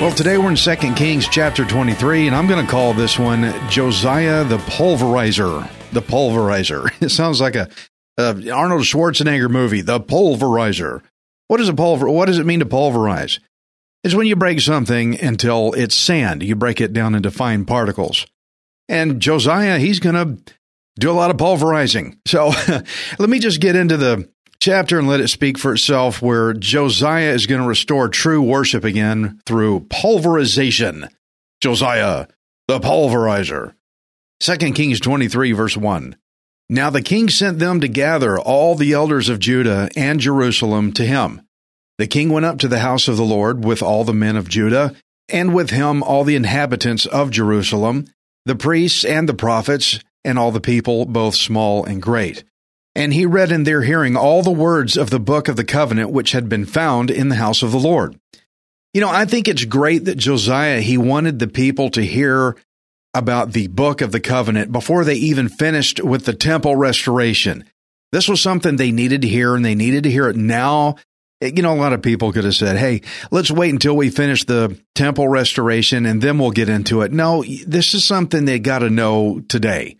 Well, today we're in 2 Kings chapter 23, and I'm going to call this one Josiah the Pulverizer. The Pulverizer. It sounds like a, a Arnold Schwarzenegger movie, The Pulverizer. What is a pulver? What does it mean to pulverize? It's when you break something until it's sand. You break it down into fine particles. And Josiah, he's going to do a lot of pulverizing. So let me just get into the chapter and let it speak for itself, where Josiah is going to restore true worship again through pulverization. Josiah, the pulverizer. 2 Kings 23, verse 1. Now the king sent them to gather all the elders of Judah and Jerusalem to him. The king went up to the house of the Lord with all the men of Judah, and with him all the inhabitants of Jerusalem, the priests and the prophets, and all the people, both small and great. And he read in their hearing all the words of the book of the covenant which had been found in the house of the Lord. You know, I think it's great that Josiah, he wanted the people to hear about the book of the covenant before they even finished with the temple restoration. This was something they needed to hear and they needed to hear it now. You know, a lot of people could have said, Hey, let's wait until we finish the temple restoration and then we'll get into it. No, this is something they got to know today.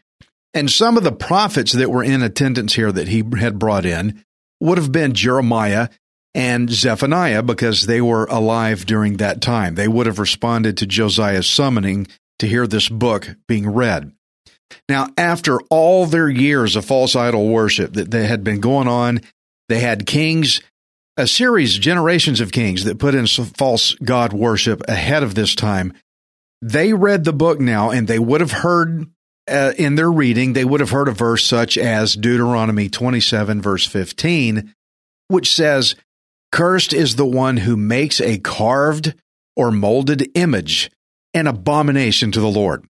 And some of the prophets that were in attendance here that he had brought in would have been Jeremiah and Zephaniah because they were alive during that time. They would have responded to Josiah's summoning to hear this book being read. Now, after all their years of false idol worship that they had been going on, they had kings, a series, generations of kings that put in false God worship ahead of this time. They read the book now and they would have heard uh, in their reading, they would have heard a verse such as Deuteronomy 27, verse 15, which says, Cursed is the one who makes a carved or molded image, an abomination to the Lord.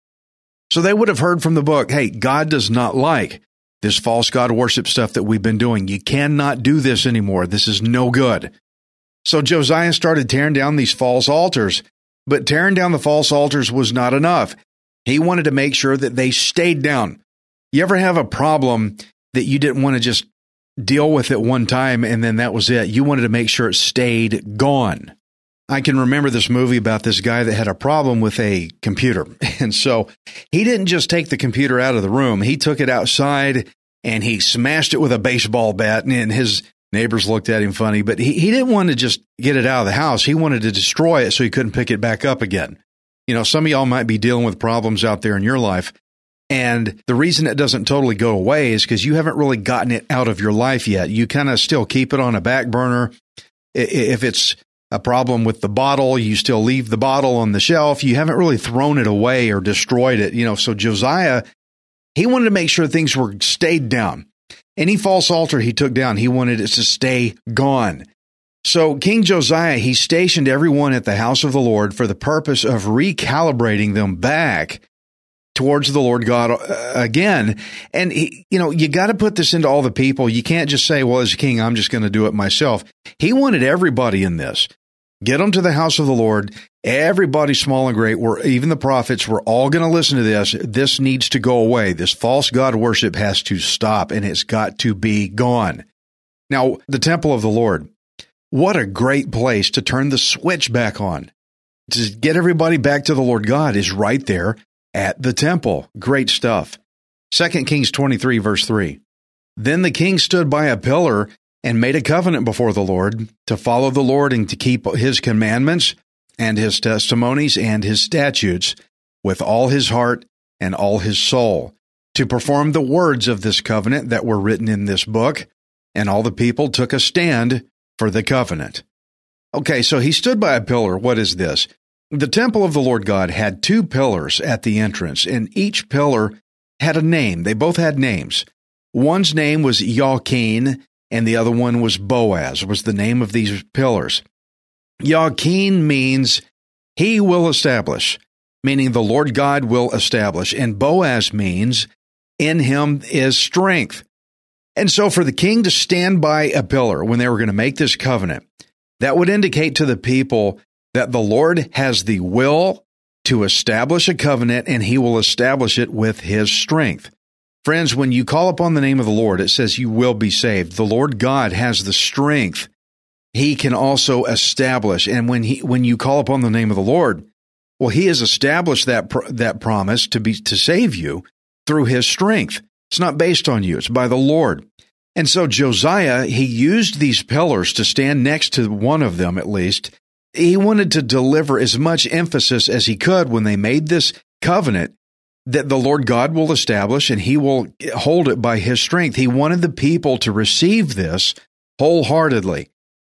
So they would have heard from the book, hey, God does not like this false God worship stuff that we've been doing. You cannot do this anymore. This is no good. So Josiah started tearing down these false altars, but tearing down the false altars was not enough. He wanted to make sure that they stayed down. You ever have a problem that you didn't want to just deal with it one time and then that was it? You wanted to make sure it stayed gone. I can remember this movie about this guy that had a problem with a computer. And so he didn't just take the computer out of the room, he took it outside and he smashed it with a baseball bat. And his neighbors looked at him funny, but he, he didn't want to just get it out of the house. He wanted to destroy it so he couldn't pick it back up again. You know, some of y'all might be dealing with problems out there in your life. And the reason it doesn't totally go away is because you haven't really gotten it out of your life yet. You kind of still keep it on a back burner. If it's a problem with the bottle, you still leave the bottle on the shelf. You haven't really thrown it away or destroyed it. You know, so Josiah, he wanted to make sure things were stayed down. Any false altar he took down, he wanted it to stay gone. So King Josiah, he stationed everyone at the house of the Lord for the purpose of recalibrating them back towards the Lord God uh, again. And he, you know, you got to put this into all the people. You can't just say, well, as a king, I'm just going to do it myself. He wanted everybody in this. Get them to the house of the Lord. Everybody, small and great, were even the prophets were all going to listen to this. This needs to go away. This false God worship has to stop and it's got to be gone. Now, the temple of the Lord, what a great place to turn the switch back on. To get everybody back to the Lord God is right there at the temple. Great stuff. 2 Kings 23, verse 3. Then the king stood by a pillar and made a covenant before the Lord to follow the Lord and to keep his commandments and his testimonies and his statutes with all his heart and all his soul, to perform the words of this covenant that were written in this book. and all the people took a stand for the covenant. Okay, so he stood by a pillar. What is this? The temple of the Lord God had two pillars at the entrance, and each pillar had a name. They both had names. One's name was Yachin, and the other one was Boaz, was the name of these pillars. Yachin means he will establish, meaning the Lord God will establish. And Boaz means in him is strength. And so for the king to stand by a pillar when they were going to make this covenant, that would indicate to the people that the Lord has the will to establish a covenant and he will establish it with his strength. Friends, when you call upon the name of the Lord, it says you will be saved. The Lord God has the strength. He can also establish. And when he, when you call upon the name of the Lord, well, he has established that, that promise to be, to save you through his strength. It's not based on you. It's by the Lord. And so Josiah, he used these pillars to stand next to one of them at least. He wanted to deliver as much emphasis as he could when they made this covenant that the Lord God will establish and he will hold it by his strength. He wanted the people to receive this wholeheartedly.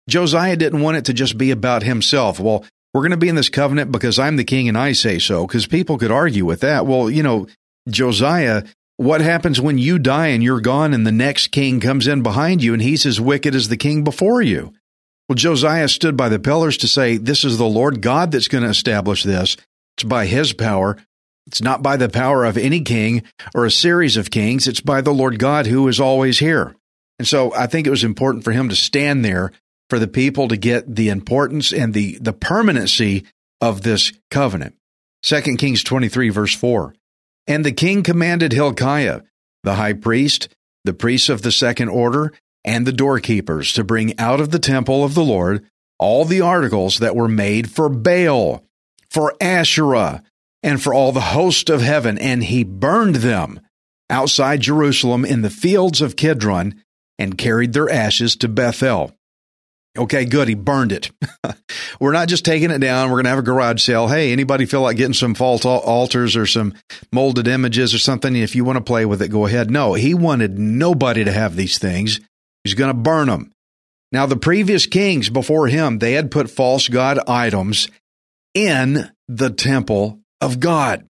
Josiah didn't want it to just be about himself. Well, we're going to be in this covenant because I'm the king and I say so, because people could argue with that. Well, you know, Josiah, what happens when you die and you're gone and the next king comes in behind you and he's as wicked as the king before you? Well, Josiah stood by the pillars to say, This is the Lord God that's going to establish this. It's by his power. It's not by the power of any king or a series of kings. It's by the Lord God who is always here. And so I think it was important for him to stand there for the people to get the importance and the, the permanency of this covenant. 2 Kings 23, verse 4. And the king commanded Hilkiah, the high priest, the priests of the second order, and the doorkeepers to bring out of the temple of the Lord all the articles that were made for Baal, for Asherah, and for all the host of heaven, and he burned them outside Jerusalem in the fields of Kidron and carried their ashes to Bethel. Okay, good. He burned it. we're not just taking it down. We're going to have a garage sale. Hey, anybody feel like getting some false altars or some molded images or something? If you want to play with it, go ahead. No, he wanted nobody to have these things. He's going to burn them. Now, the previous kings before him, they had put false god items in the temple of God.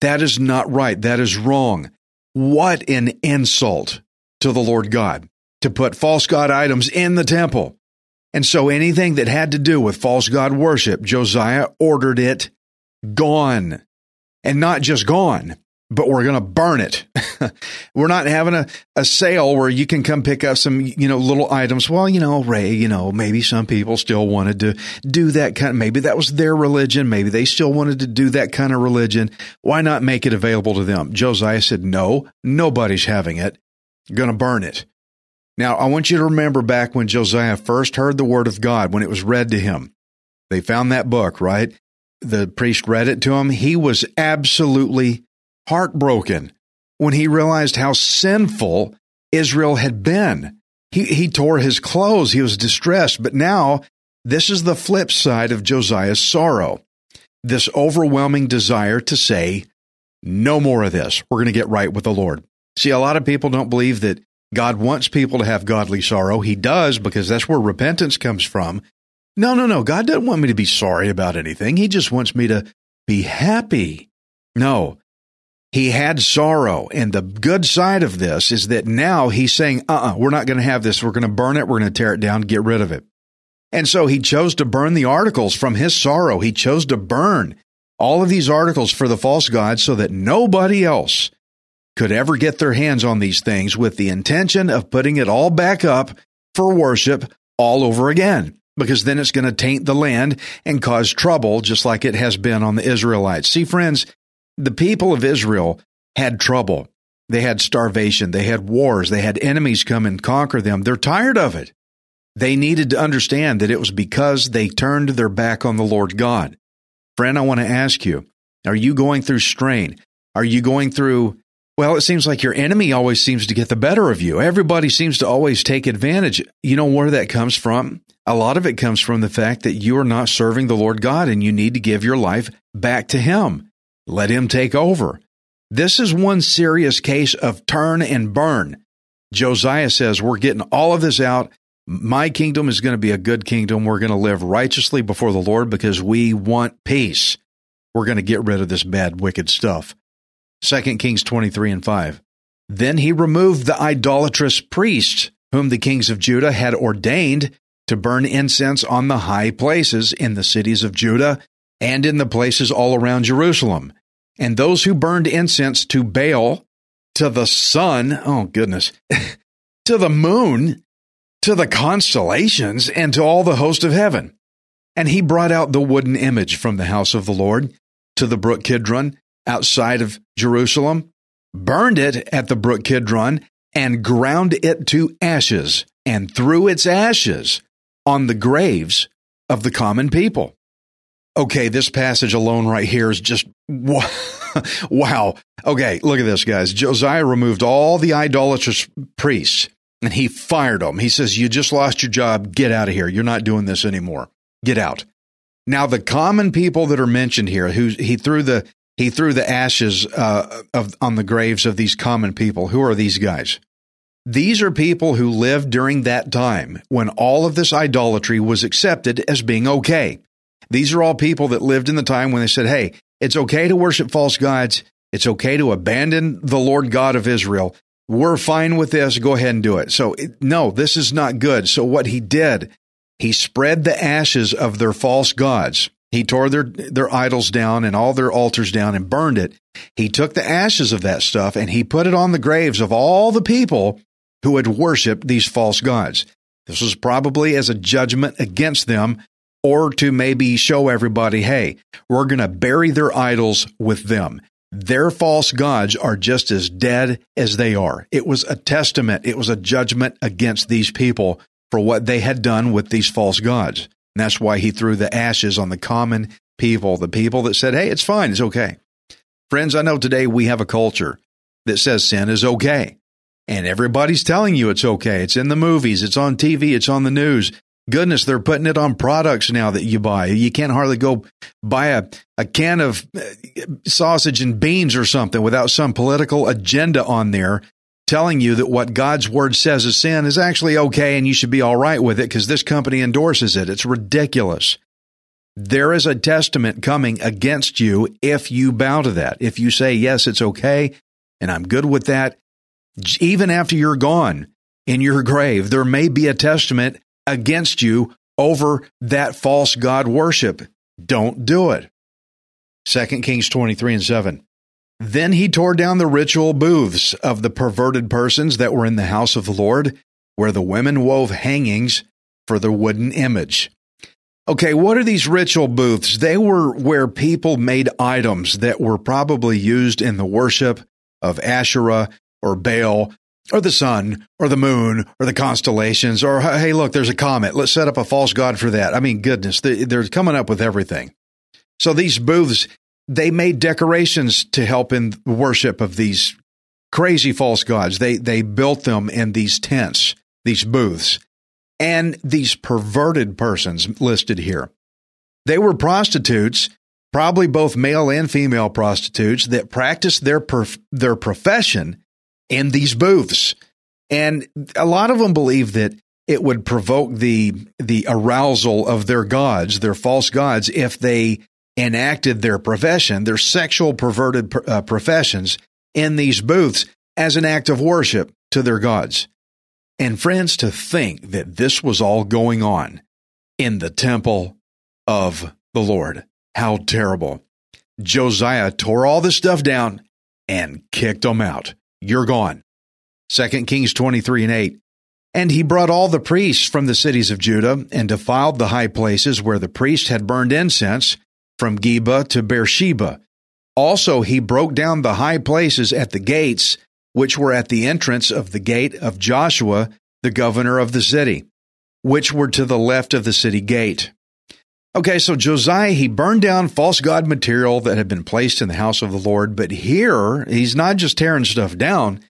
That is not right. That is wrong. What an insult to the Lord God to put false God items in the temple. And so anything that had to do with false God worship, Josiah ordered it gone. And not just gone, but we're going to burn it. we're not having a, a sale where you can come pick up some, you know, little items. Well, you know, Ray, you know, maybe some people still wanted to do that kind of, maybe that was their religion. Maybe they still wanted to do that kind of religion. Why not make it available to them? Josiah said, no, nobody's having it. Going to burn it. Now, I want you to remember back when Josiah first heard the word of God, when it was read to him. They found that book, right? The priest read it to him. He was absolutely heartbroken when he realized how sinful Israel had been. He, he tore his clothes. He was distressed. But now, this is the flip side of Josiah's sorrow this overwhelming desire to say, no more of this. We're going to get right with the Lord. See, a lot of people don't believe that God wants people to have godly sorrow. He does because that's where repentance comes from. No, no, no. God doesn't want me to be sorry about anything. He just wants me to be happy. No, he had sorrow. And the good side of this is that now he's saying, uh uh-uh, uh, we are not going to have this. We're going to burn it. We're going to tear it down, get rid of it. And so he chose to burn the articles from his sorrow. He chose to burn all of these articles for the false gods so that nobody else could ever get their hands on these things with the intention of putting it all back up for worship all over again. Because then it's going to taint the land and cause trouble, just like it has been on the Israelites. See, friends, the people of Israel had trouble. They had starvation. They had wars. They had enemies come and conquer them. They're tired of it. They needed to understand that it was because they turned their back on the Lord God. Friend, I want to ask you, are you going through strain? Are you going through, well, it seems like your enemy always seems to get the better of you. Everybody seems to always take advantage. You know where that comes from? A lot of it comes from the fact that you are not serving the Lord God and you need to give your life back to Him. Let him take over. This is one serious case of turn and burn. Josiah says, We're getting all of this out. My kingdom is going to be a good kingdom. We're going to live righteously before the Lord because we want peace. We're going to get rid of this bad, wicked stuff. 2 Kings 23 and 5. Then he removed the idolatrous priests whom the kings of Judah had ordained to burn incense on the high places in the cities of Judah and in the places all around Jerusalem. And those who burned incense to Baal, to the sun, oh goodness, to the moon, to the constellations, and to all the host of heaven. And he brought out the wooden image from the house of the Lord to the brook Kidron outside of Jerusalem, burned it at the brook Kidron, and ground it to ashes, and threw its ashes on the graves of the common people. Okay, this passage alone right here is just wow. Okay, look at this, guys. Josiah removed all the idolatrous priests and he fired them. He says, You just lost your job. Get out of here. You're not doing this anymore. Get out. Now, the common people that are mentioned here, who he threw the he threw the ashes uh, of on the graves of these common people. Who are these guys? These are people who lived during that time when all of this idolatry was accepted as being okay. These are all people that lived in the time when they said, "Hey, it's okay to worship false gods. It's okay to abandon the Lord God of Israel. We're fine with this. Go ahead and do it." So, no, this is not good. So what he did, he spread the ashes of their false gods he tore their, their idols down and all their altars down and burned it. He took the ashes of that stuff and he put it on the graves of all the people who had worshiped these false gods. This was probably as a judgment against them or to maybe show everybody, hey, we're going to bury their idols with them. Their false gods are just as dead as they are. It was a testament, it was a judgment against these people for what they had done with these false gods. And that's why he threw the ashes on the common people, the people that said, hey, it's fine, it's okay. Friends, I know today we have a culture that says sin is okay. And everybody's telling you it's okay. It's in the movies, it's on TV, it's on the news. Goodness, they're putting it on products now that you buy. You can't hardly go buy a, a can of uh, sausage and beans or something without some political agenda on there telling you that what God's word says is sin is actually okay and you should be all right with it because this company endorses it. It's ridiculous. There is a testament coming against you if you bow to that. If you say, yes, it's okay and I'm good with that, even after you're gone in your grave, there may be a testament against you over that false God worship. Don't do it. 2 Kings 23 and 7. Then he tore down the ritual booths of the perverted persons that were in the house of the Lord, where the women wove hangings for the wooden image. Okay, what are these ritual booths? They were where people made items that were probably used in the worship of Asherah or Baal or the sun or the moon or the constellations or, hey, look, there's a comet. Let's set up a false god for that. I mean, goodness, they're coming up with everything. So these booths, they made decorations to help in worship of these crazy false gods. They they built them in these tents, these booths, and these perverted persons listed here. They were prostitutes, probably both male and female prostitutes that practiced their perf- their profession in these booths. And a lot of them believe that it would provoke the the arousal of their gods, their false gods, if they enacted their profession, their sexual perverted uh, professions in these booths as an act of worship to their gods. And friends, to think that this was all going on in the temple of the Lord. How terrible. Josiah tore all this stuff down and kicked them out. You're gone. 2 Kings 23 and 8. And he brought all the priests from the cities of Judah and defiled the high places where the priests had burned incense from Geba to Beersheba. Also, he broke down the high places at the gates, which were at the entrance of the gate of Joshua, the governor of the city, which were to the left of the city gate. Okay, so Josiah, he burned down false god material that had been placed in the house of the Lord, but here he's not just tearing stuff down.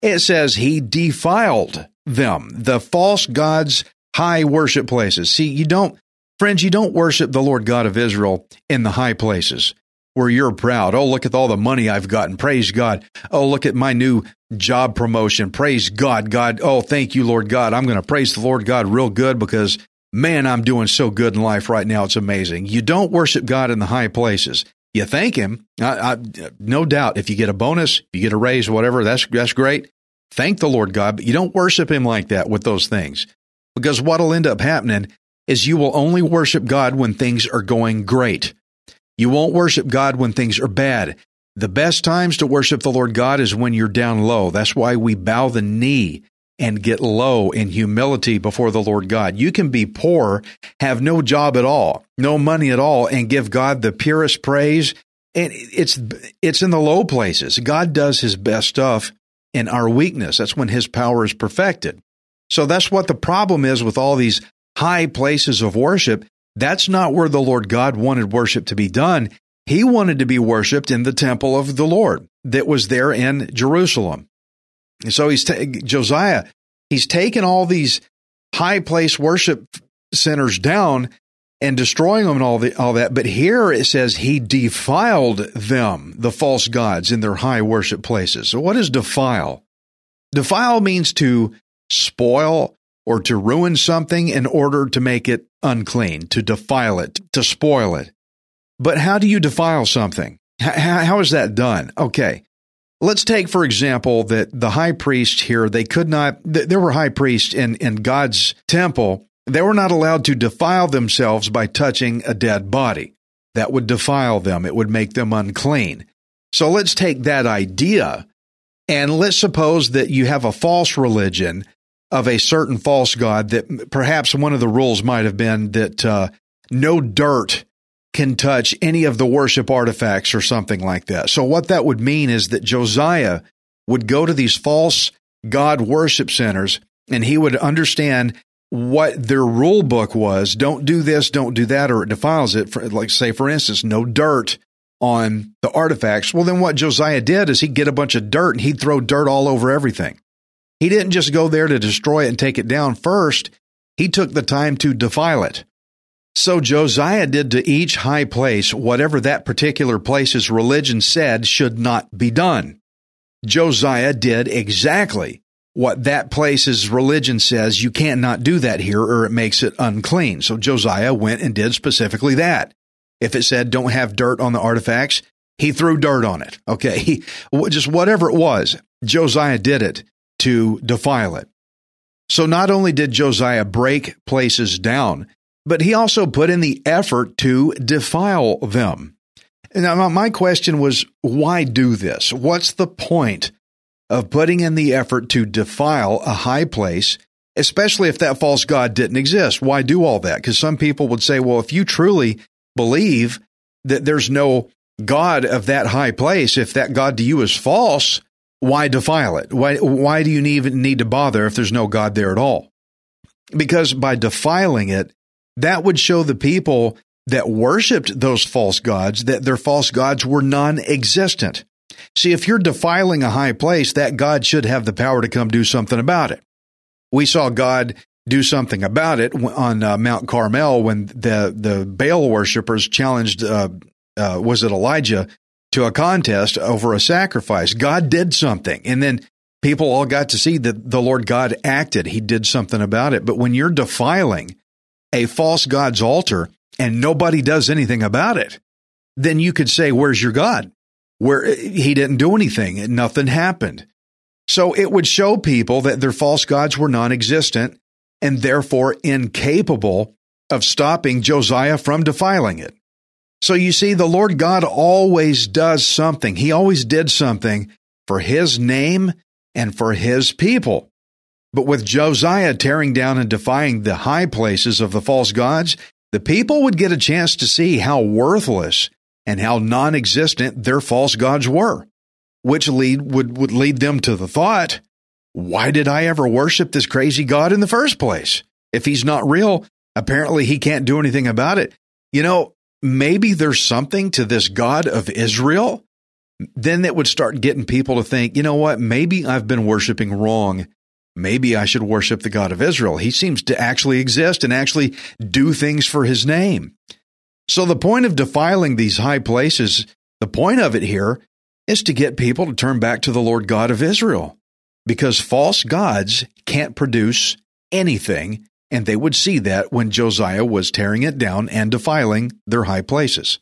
It says he defiled them, the false gods' high worship places. See, you don't Friends, you don't worship the Lord God of Israel in the high places. where you're proud. Oh, look at all the money I've gotten. Praise God. Oh, look at my new job promotion. Praise God. God. Oh, thank you, Lord God. I'm going to praise the Lord God real good because man, I'm doing so good in life right now. It's amazing. You don't worship God in the high places. You thank Him. I, I, no doubt. If you get a bonus, you get a raise, whatever, that's that's great. Thank the Lord God, but you don't worship Him like that with those things, because what'll end up happening is you will only worship God when things are going great. You won't worship God when things are bad. The best times to worship the Lord God is when you're down low. That's why we bow the knee and get low in humility before the Lord God. You can be poor, have no job at all, no money at all, and give God the purest praise. And it's, it's in the low places. God does his best stuff in our weakness. That's when his power is perfected. So that's what the problem is with all these high places of worship. That's not where the Lord God wanted worship to be done. He wanted to be worshiped in the temple of the Lord that was there in Jerusalem. And so he's ta- Josiah, he's taken all these high place worship centers down and destroying them and all the, all that. But here it says he defiled them, the false gods in their high worship places. So what is defile? Defile means to spoil or to ruin something in order to make it unclean, to defile it, to spoil it. But how do you defile something? How, how is that done? Okay. Let's take, for example, that the high priest here, they could not, there were high priests in, in God's temple. They were not allowed to defile themselves by touching a dead body. That would defile them. It would make them unclean. So let's take that idea and let's suppose that you have a false religion of a certain false god that perhaps one of the rules might have been that uh, no dirt can touch any of the worship artifacts or something like that. So what that would mean is that Josiah would go to these false God worship centers and he would understand what their rule book was. Don't do this, don't do that, or it defiles it. For, like say, for instance, no dirt on the artifacts. Well, then what Josiah did is he'd get a bunch of dirt and he'd throw dirt all over everything. He didn't just go there to destroy it and take it down first. He took the time to defile it. So Josiah did to each high place whatever that particular place's religion said should not be done. Josiah did exactly what that place's religion says you can't not do that here or it makes it unclean. So Josiah went and did specifically that. If it said don't have dirt on the artifacts, he threw dirt on it. Okay. He, just whatever it was, Josiah did it to defile it. So not only did Josiah break places down, but he also put in the effort to defile them. Now, my question was, why do this? What's the point of putting in the effort to defile a high place, especially if that false God didn't exist? Why do all that? Because some people would say, well, if you truly believe that there's no God of that high place, if that God to you is false, why defile it? Why, why do you even need to bother if there's no God there at all? Because by defiling it, that would show the people that worshiped those false gods that their false gods were non existent. See, if you're defiling a high place, that God should have the power to come do something about it. We saw God do something about it on uh, Mount Carmel when the, the Baal worshippers challenged, uh, uh, was it Elijah, to a contest over a sacrifice. God did something. And then people all got to see that the Lord God acted. He did something about it. But when you're defiling a false God's altar and nobody does anything about it, then you could say, Where's your God? Where he didn't do anything nothing happened. So it would show people that their false gods were non existent and therefore incapable of stopping Josiah from defiling it. So you see, the Lord God always does something. He always did something for his name and for his people. But with Josiah tearing down and defying the high places of the false gods, the people would get a chance to see how worthless and how non existent their false gods were, which lead, would, would lead them to the thought, why did I ever worship this crazy God in the first place? If he's not real, apparently he can't do anything about it. You know, maybe there's something to this God of Israel. Then it would start getting people to think, you know what, maybe I've been worshiping wrong maybe I should worship the God of Israel. He seems to actually exist and actually do things for his name. So the point of defiling these high places The point of it here is to get people to turn back to the Lord God of Israel because false gods can't produce anything, and they would see that when Josiah was tearing it down and defiling their high places.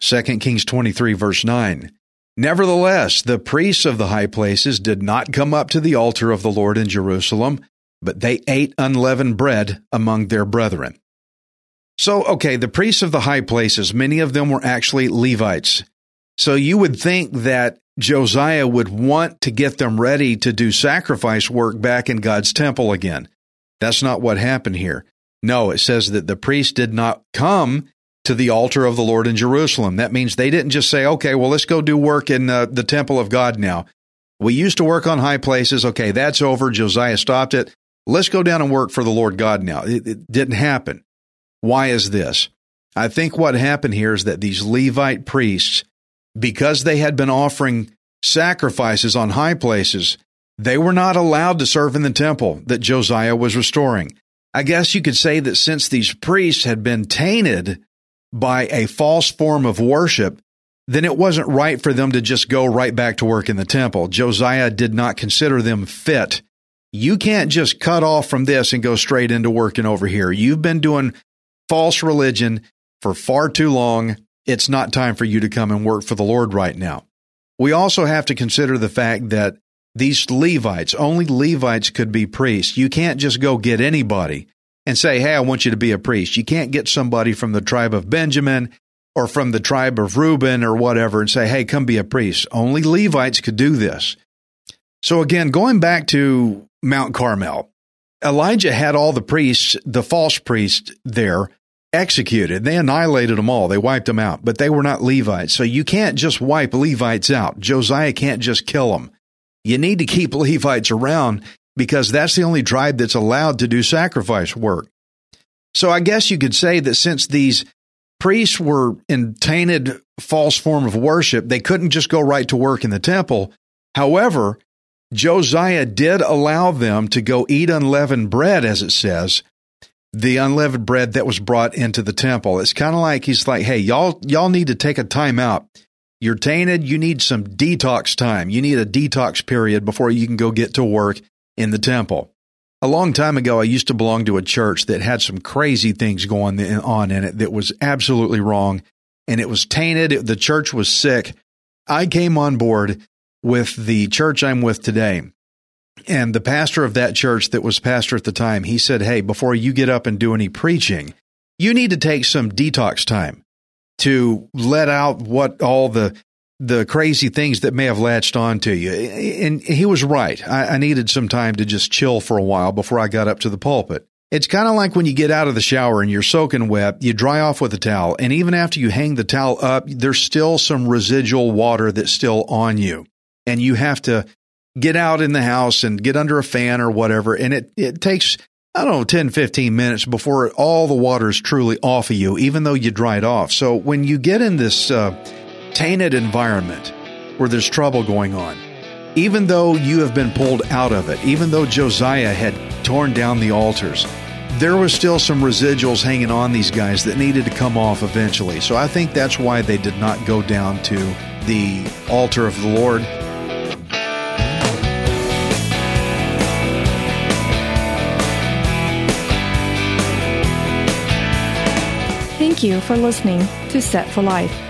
2 Kings 23, verse 9. Nevertheless, the priests of the high places did not come up to the altar of the Lord in Jerusalem, but they ate unleavened bread among their brethren. So, okay, the priests of the high places, many of them were actually Levites. So you would think that Josiah would want to get them ready to do sacrifice work back in God's temple again. That's not what happened here. No, it says that the priests did not come to the altar of the Lord in Jerusalem. That means they didn't just say, okay, well, let's go do work in uh, the temple of God now. We used to work on high places. Okay, that's over. Josiah stopped it. Let's go down and work for the Lord God now. It, it didn't happen. Why is this? I think what happened here is that these Levite priests, because they had been offering sacrifices on high places, they were not allowed to serve in the temple that Josiah was restoring. I guess you could say that since these priests had been tainted by a false form of worship, then it wasn't right for them to just go right back to work in the temple. Josiah did not consider them fit. You can't just cut off from this and go straight into working over here. You've been doing false religion for far too long. It's not time for you to come and work for the Lord right now. We also have to consider the fact that these Levites, only Levites could be priests. You can't just go get anybody and say, Hey, I want you to be a priest. You can't get somebody from the tribe of Benjamin or from the tribe of Reuben or whatever and say, Hey, come be a priest. Only Levites could do this. So again, going back to Mount Carmel, Elijah had all the priests, the false priests there executed. They annihilated them all. They wiped them out, but they were not Levites. So you can't just wipe Levites out. Josiah can't just kill them. You need to keep Levites around because that's the only tribe that's allowed to do sacrifice work. So I guess you could say that since these priests were in tainted false form of worship, they couldn't just go right to work in the temple. However, Josiah did allow them to go eat unleavened bread, as it says, the unleavened bread that was brought into the temple. It's kind of like he's like, hey, y'all, y'all need to take a time out. You're tainted. You need some detox time. You need a detox period before you can go get to work in the temple. A long time ago, I used to belong to a church that had some crazy things going on in it that was absolutely wrong. And it was tainted. The church was sick. I came on board with the church I'm with today. And the pastor of that church that was pastor at the time, he said, Hey, before you get up and do any preaching, you need to take some detox time to let out what all the the crazy things that may have latched on to you. And he was right. I, I needed some time to just chill for a while before I got up to the pulpit. It's kind of like when you get out of the shower and you're soaking wet, you dry off with a towel, and even after you hang the towel up, there's still some residual water that's still on you. And you have to get out in the house and get under a fan or whatever. And it, it takes, I don't know, 10, 15 minutes before all the water is truly off of you, even though you dried off. So when you get in this uh, tainted environment where there's trouble going on, even though you have been pulled out of it, even though Josiah had torn down the altars, there was still some residuals hanging on these guys that needed to come off eventually. So I think that's why they did not go down to the altar of the Lord Thank you for listening to Set for Life.